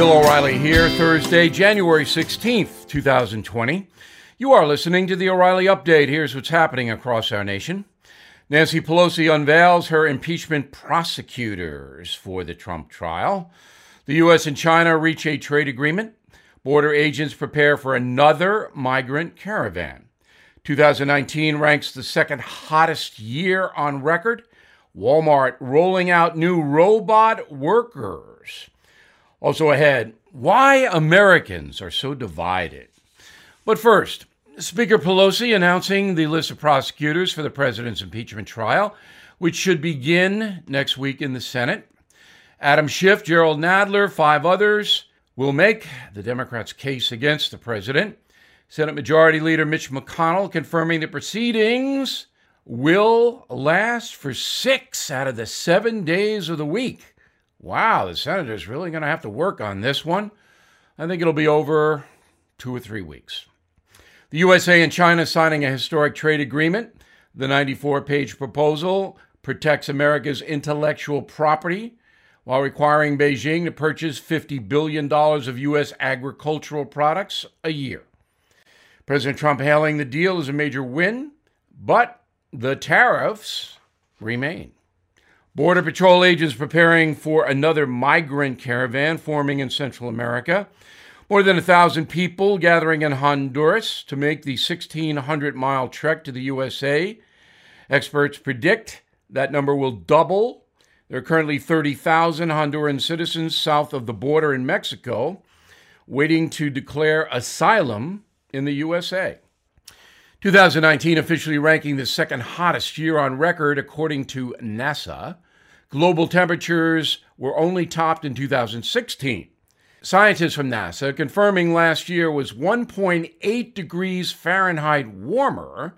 Bill O'Reilly here, Thursday, January 16th, 2020. You are listening to the O'Reilly Update. Here's what's happening across our nation. Nancy Pelosi unveils her impeachment prosecutors for the Trump trial. The U.S. and China reach a trade agreement. Border agents prepare for another migrant caravan. 2019 ranks the second hottest year on record. Walmart rolling out new robot workers. Also ahead, why Americans are so divided. But first, Speaker Pelosi announcing the list of prosecutors for the president's impeachment trial, which should begin next week in the Senate. Adam Schiff, Jerrold Nadler, five others will make the Democrats' case against the president. Senate Majority Leader Mitch McConnell confirming the proceedings will last for six out of the seven days of the week. Wow, the senator's really going to have to work on this one. I think it'll be over two or three weeks. The USA and China signing a historic trade agreement. The 94 page proposal protects America's intellectual property while requiring Beijing to purchase $50 billion of U.S. agricultural products a year. President Trump hailing the deal as a major win, but the tariffs remain. Border Patrol agents preparing for another migrant caravan forming in Central America. More than a thousand people gathering in Honduras to make the 1,600 mile trek to the USA. Experts predict that number will double. There are currently 30,000 Honduran citizens south of the border in Mexico waiting to declare asylum in the USA. 2019 officially ranking the second hottest year on record, according to NASA. Global temperatures were only topped in 2016. Scientists from NASA confirming last year was 1.8 degrees Fahrenheit warmer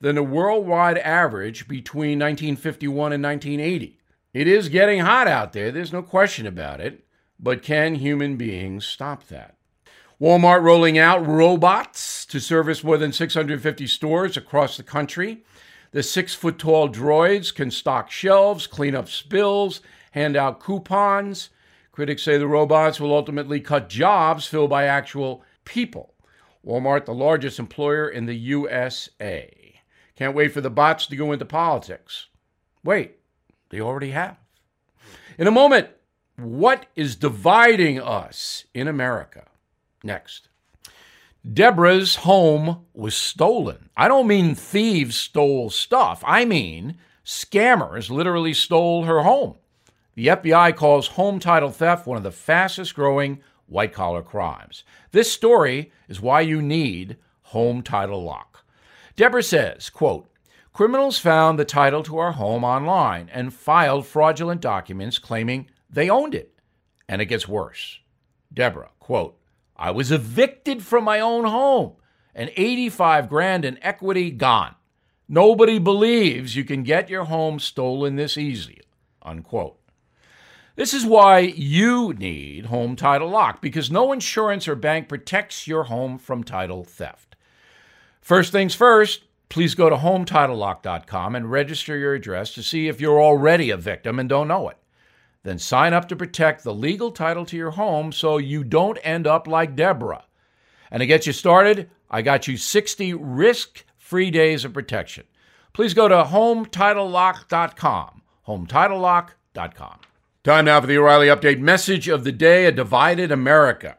than the worldwide average between 1951 and 1980. It is getting hot out there, there's no question about it, but can human beings stop that? Walmart rolling out robots to service more than 650 stores across the country. The six foot tall droids can stock shelves, clean up spills, hand out coupons. Critics say the robots will ultimately cut jobs filled by actual people. Walmart, the largest employer in the USA. Can't wait for the bots to go into politics. Wait, they already have. In a moment, what is dividing us in America? Next. Deborah's home was stolen. I don't mean thieves stole stuff. I mean scammers literally stole her home. The FBI calls home title theft one of the fastest growing white collar crimes. This story is why you need home title lock. Deborah says, quote, Criminals found the title to our home online and filed fraudulent documents claiming they owned it. And it gets worse. Deborah, quote, I was evicted from my own home and 85 grand in equity gone. Nobody believes you can get your home stolen this easy. Unquote. This is why you need Home Title Lock because no insurance or bank protects your home from title theft. First things first, please go to HometitleLock.com and register your address to see if you're already a victim and don't know it. Then sign up to protect the legal title to your home so you don't end up like Deborah. And to get you started, I got you 60 risk free days of protection. Please go to HometitleLock.com. HometitleLock.com. Time now for the O'Reilly Update message of the day A Divided America.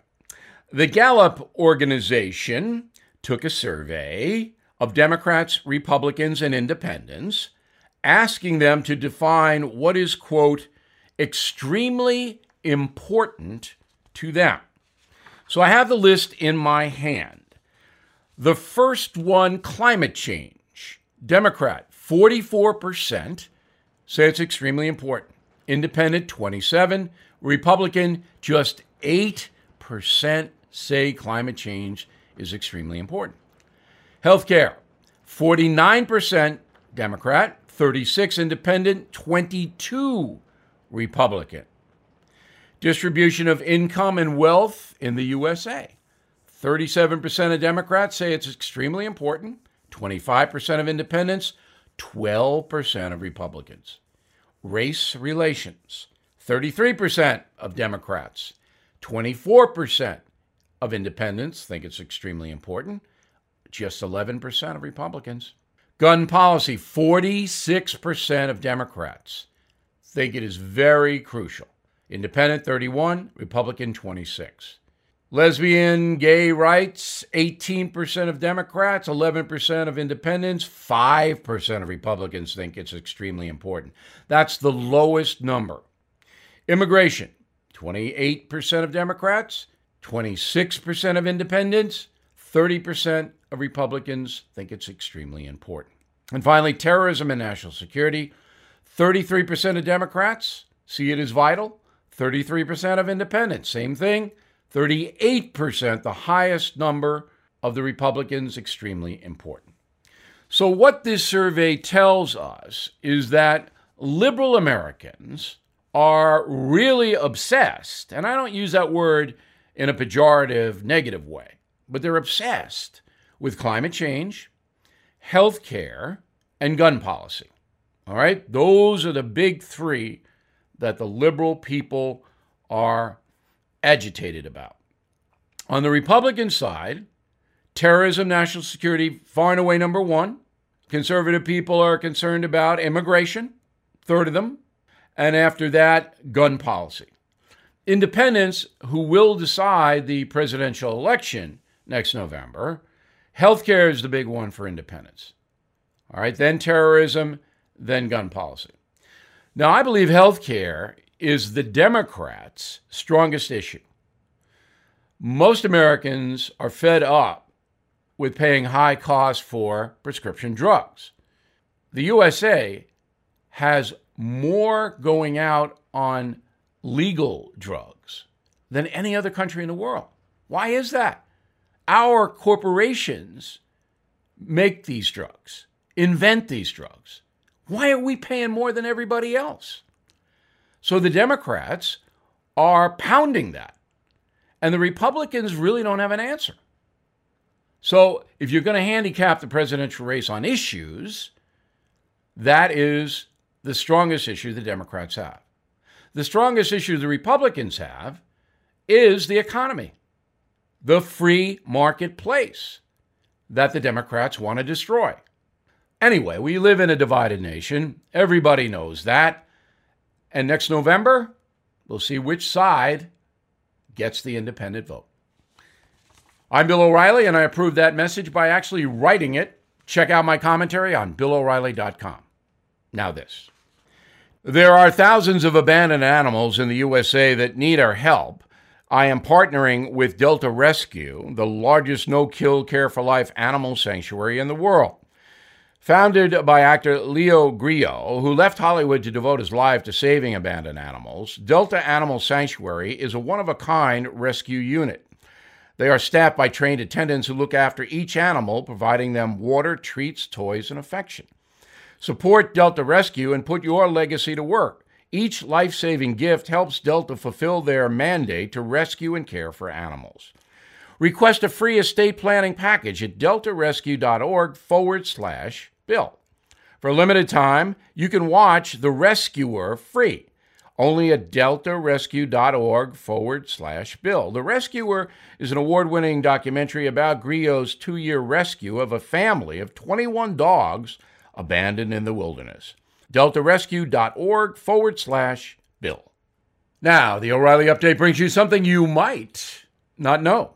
The Gallup organization took a survey of Democrats, Republicans, and independents, asking them to define what is, quote, extremely important to them. So I have the list in my hand. The first one climate change. Democrat, 44% say it's extremely important. Independent, 27. Republican, just 8% say climate change is extremely important. Healthcare, 49% Democrat, 36 independent, 22 Republican. Distribution of income and wealth in the USA. 37% of Democrats say it's extremely important, 25% of independents, 12% of Republicans. Race relations. 33% of Democrats, 24% of independents think it's extremely important, just 11% of Republicans. Gun policy 46% of Democrats think it is very crucial. Independent 31, Republican 26. Lesbian, gay rights, 18% of Democrats, 11% of independents, 5% of Republicans think it's extremely important. That's the lowest number. Immigration, 28% of Democrats, 26% of independents, 30% of Republicans think it's extremely important. And finally, terrorism and national security, 33% of Democrats see it as vital, 33% of independents, same thing. 38%, the highest number of the Republicans, extremely important. So, what this survey tells us is that liberal Americans are really obsessed, and I don't use that word in a pejorative, negative way, but they're obsessed with climate change, health care, and gun policy. All right? Those are the big three that the liberal people are agitated about. On the Republican side, terrorism, national security, far and away number one. Conservative people are concerned about immigration, third of them. And after that, gun policy. Independents, who will decide the presidential election next November, healthcare is the big one for independents. All right, then terrorism, then gun policy. Now, I believe health care is the Democrats' strongest issue. Most Americans are fed up with paying high costs for prescription drugs. The USA has more going out on legal drugs than any other country in the world. Why is that? Our corporations make these drugs, invent these drugs. Why are we paying more than everybody else? So the Democrats are pounding that. And the Republicans really don't have an answer. So if you're going to handicap the presidential race on issues, that is the strongest issue the Democrats have. The strongest issue the Republicans have is the economy, the free marketplace that the Democrats want to destroy. Anyway, we live in a divided nation. Everybody knows that. And next November, we'll see which side gets the independent vote. I'm Bill O'Reilly, and I approve that message by actually writing it. Check out my commentary on BillO'Reilly.com. Now, this. There are thousands of abandoned animals in the USA that need our help. I am partnering with Delta Rescue, the largest no kill care for life animal sanctuary in the world. Founded by actor Leo Grillo, who left Hollywood to devote his life to saving abandoned animals, Delta Animal Sanctuary is a one of a kind rescue unit. They are staffed by trained attendants who look after each animal, providing them water, treats, toys, and affection. Support Delta Rescue and put your legacy to work. Each life saving gift helps Delta fulfill their mandate to rescue and care for animals. Request a free estate planning package at deltarescue.org forward slash Bill. For a limited time, you can watch The Rescuer free. Only at deltarescue.org forward slash Bill. The Rescuer is an award winning documentary about Grillo's two year rescue of a family of 21 dogs abandoned in the wilderness. deltarescue.org forward slash Bill. Now, the O'Reilly Update brings you something you might not know.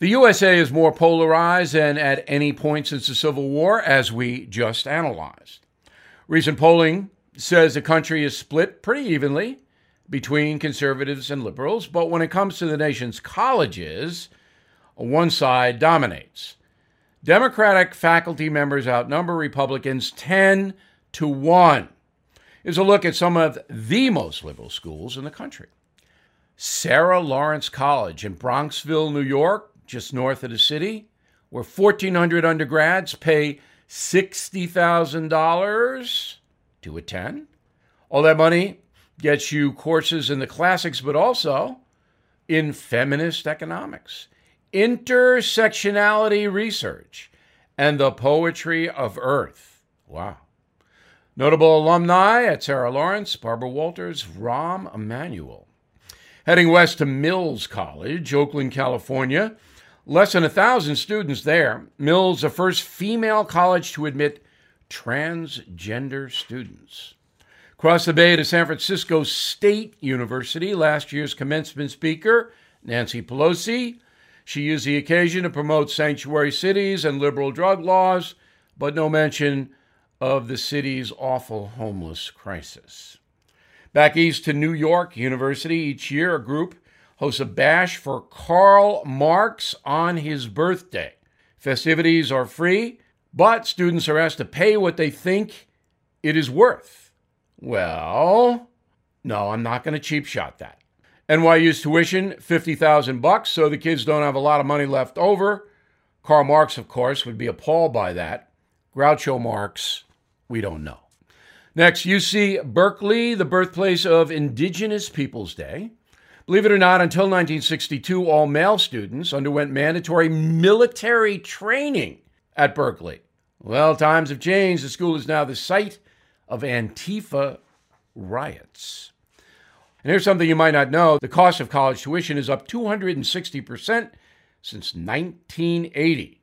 The USA is more polarized than at any point since the Civil War, as we just analyzed. Recent polling says the country is split pretty evenly between conservatives and liberals, but when it comes to the nation's colleges, one side dominates. Democratic faculty members outnumber Republicans 10 to 1. Is a look at some of the most liberal schools in the country. Sarah Lawrence College in Bronxville, New York, just north of the city, where 1,400 undergrads pay $60,000 to attend. All that money gets you courses in the classics, but also in feminist economics, intersectionality research, and the poetry of Earth. Wow. Notable alumni at Sarah Lawrence, Barbara Walters, Rahm Emanuel. Heading west to Mills College, Oakland, California. Less than a thousand students there. Mills, the first female college to admit transgender students. Across the bay to San Francisco State University, last year's commencement speaker, Nancy Pelosi. She used the occasion to promote sanctuary cities and liberal drug laws, but no mention of the city's awful homeless crisis. Back east to New York University, each year a group hosts a bash for Karl Marx on his birthday. Festivities are free, but students are asked to pay what they think it is worth. Well, no, I'm not going to cheap shot that. NYU's tuition, 50,000 bucks, so the kids don't have a lot of money left over. Karl Marx, of course, would be appalled by that. Groucho Marx, we don't know. Next, UC Berkeley, the birthplace of Indigenous Peoples Day. Believe it or not, until 1962, all male students underwent mandatory military training at Berkeley. Well, times have changed. The school is now the site of Antifa riots. And here's something you might not know the cost of college tuition is up 260% since 1980.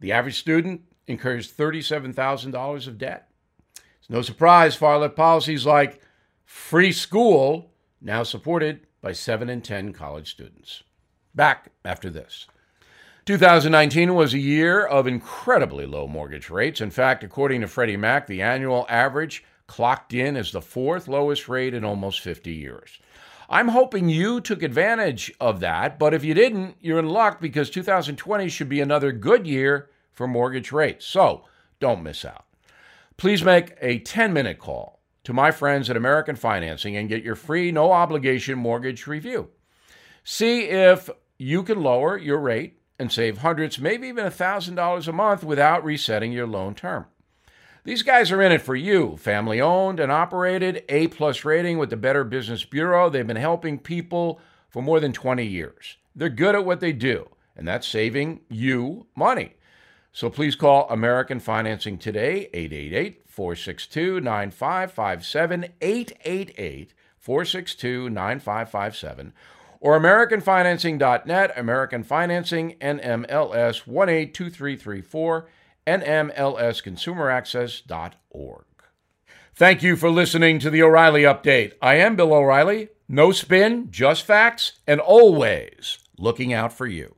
The average student incurs $37,000 of debt. It's no surprise far left policies like free school, now supported by 7 in 10 college students. Back after this. 2019 was a year of incredibly low mortgage rates. In fact, according to Freddie Mac, the annual average clocked in as the fourth lowest rate in almost 50 years. I'm hoping you took advantage of that, but if you didn't, you're in luck because 2020 should be another good year for mortgage rates. So don't miss out please make a 10 minute call to my friends at American Financing and get your free, no obligation mortgage review. See if you can lower your rate and save hundreds, maybe even $1,000 a month without resetting your loan term. These guys are in it for you. Family owned and operated, A plus rating with the Better Business Bureau. They've been helping people for more than 20 years. They're good at what they do, and that's saving you money. So please call American Financing today, 888 462 9557, 888 462 9557, or AmericanFinancing.net, American Financing, NMLS 182334, NMLSConsumerAccess.org. Thank you for listening to the O'Reilly Update. I am Bill O'Reilly. No spin, just facts, and always looking out for you.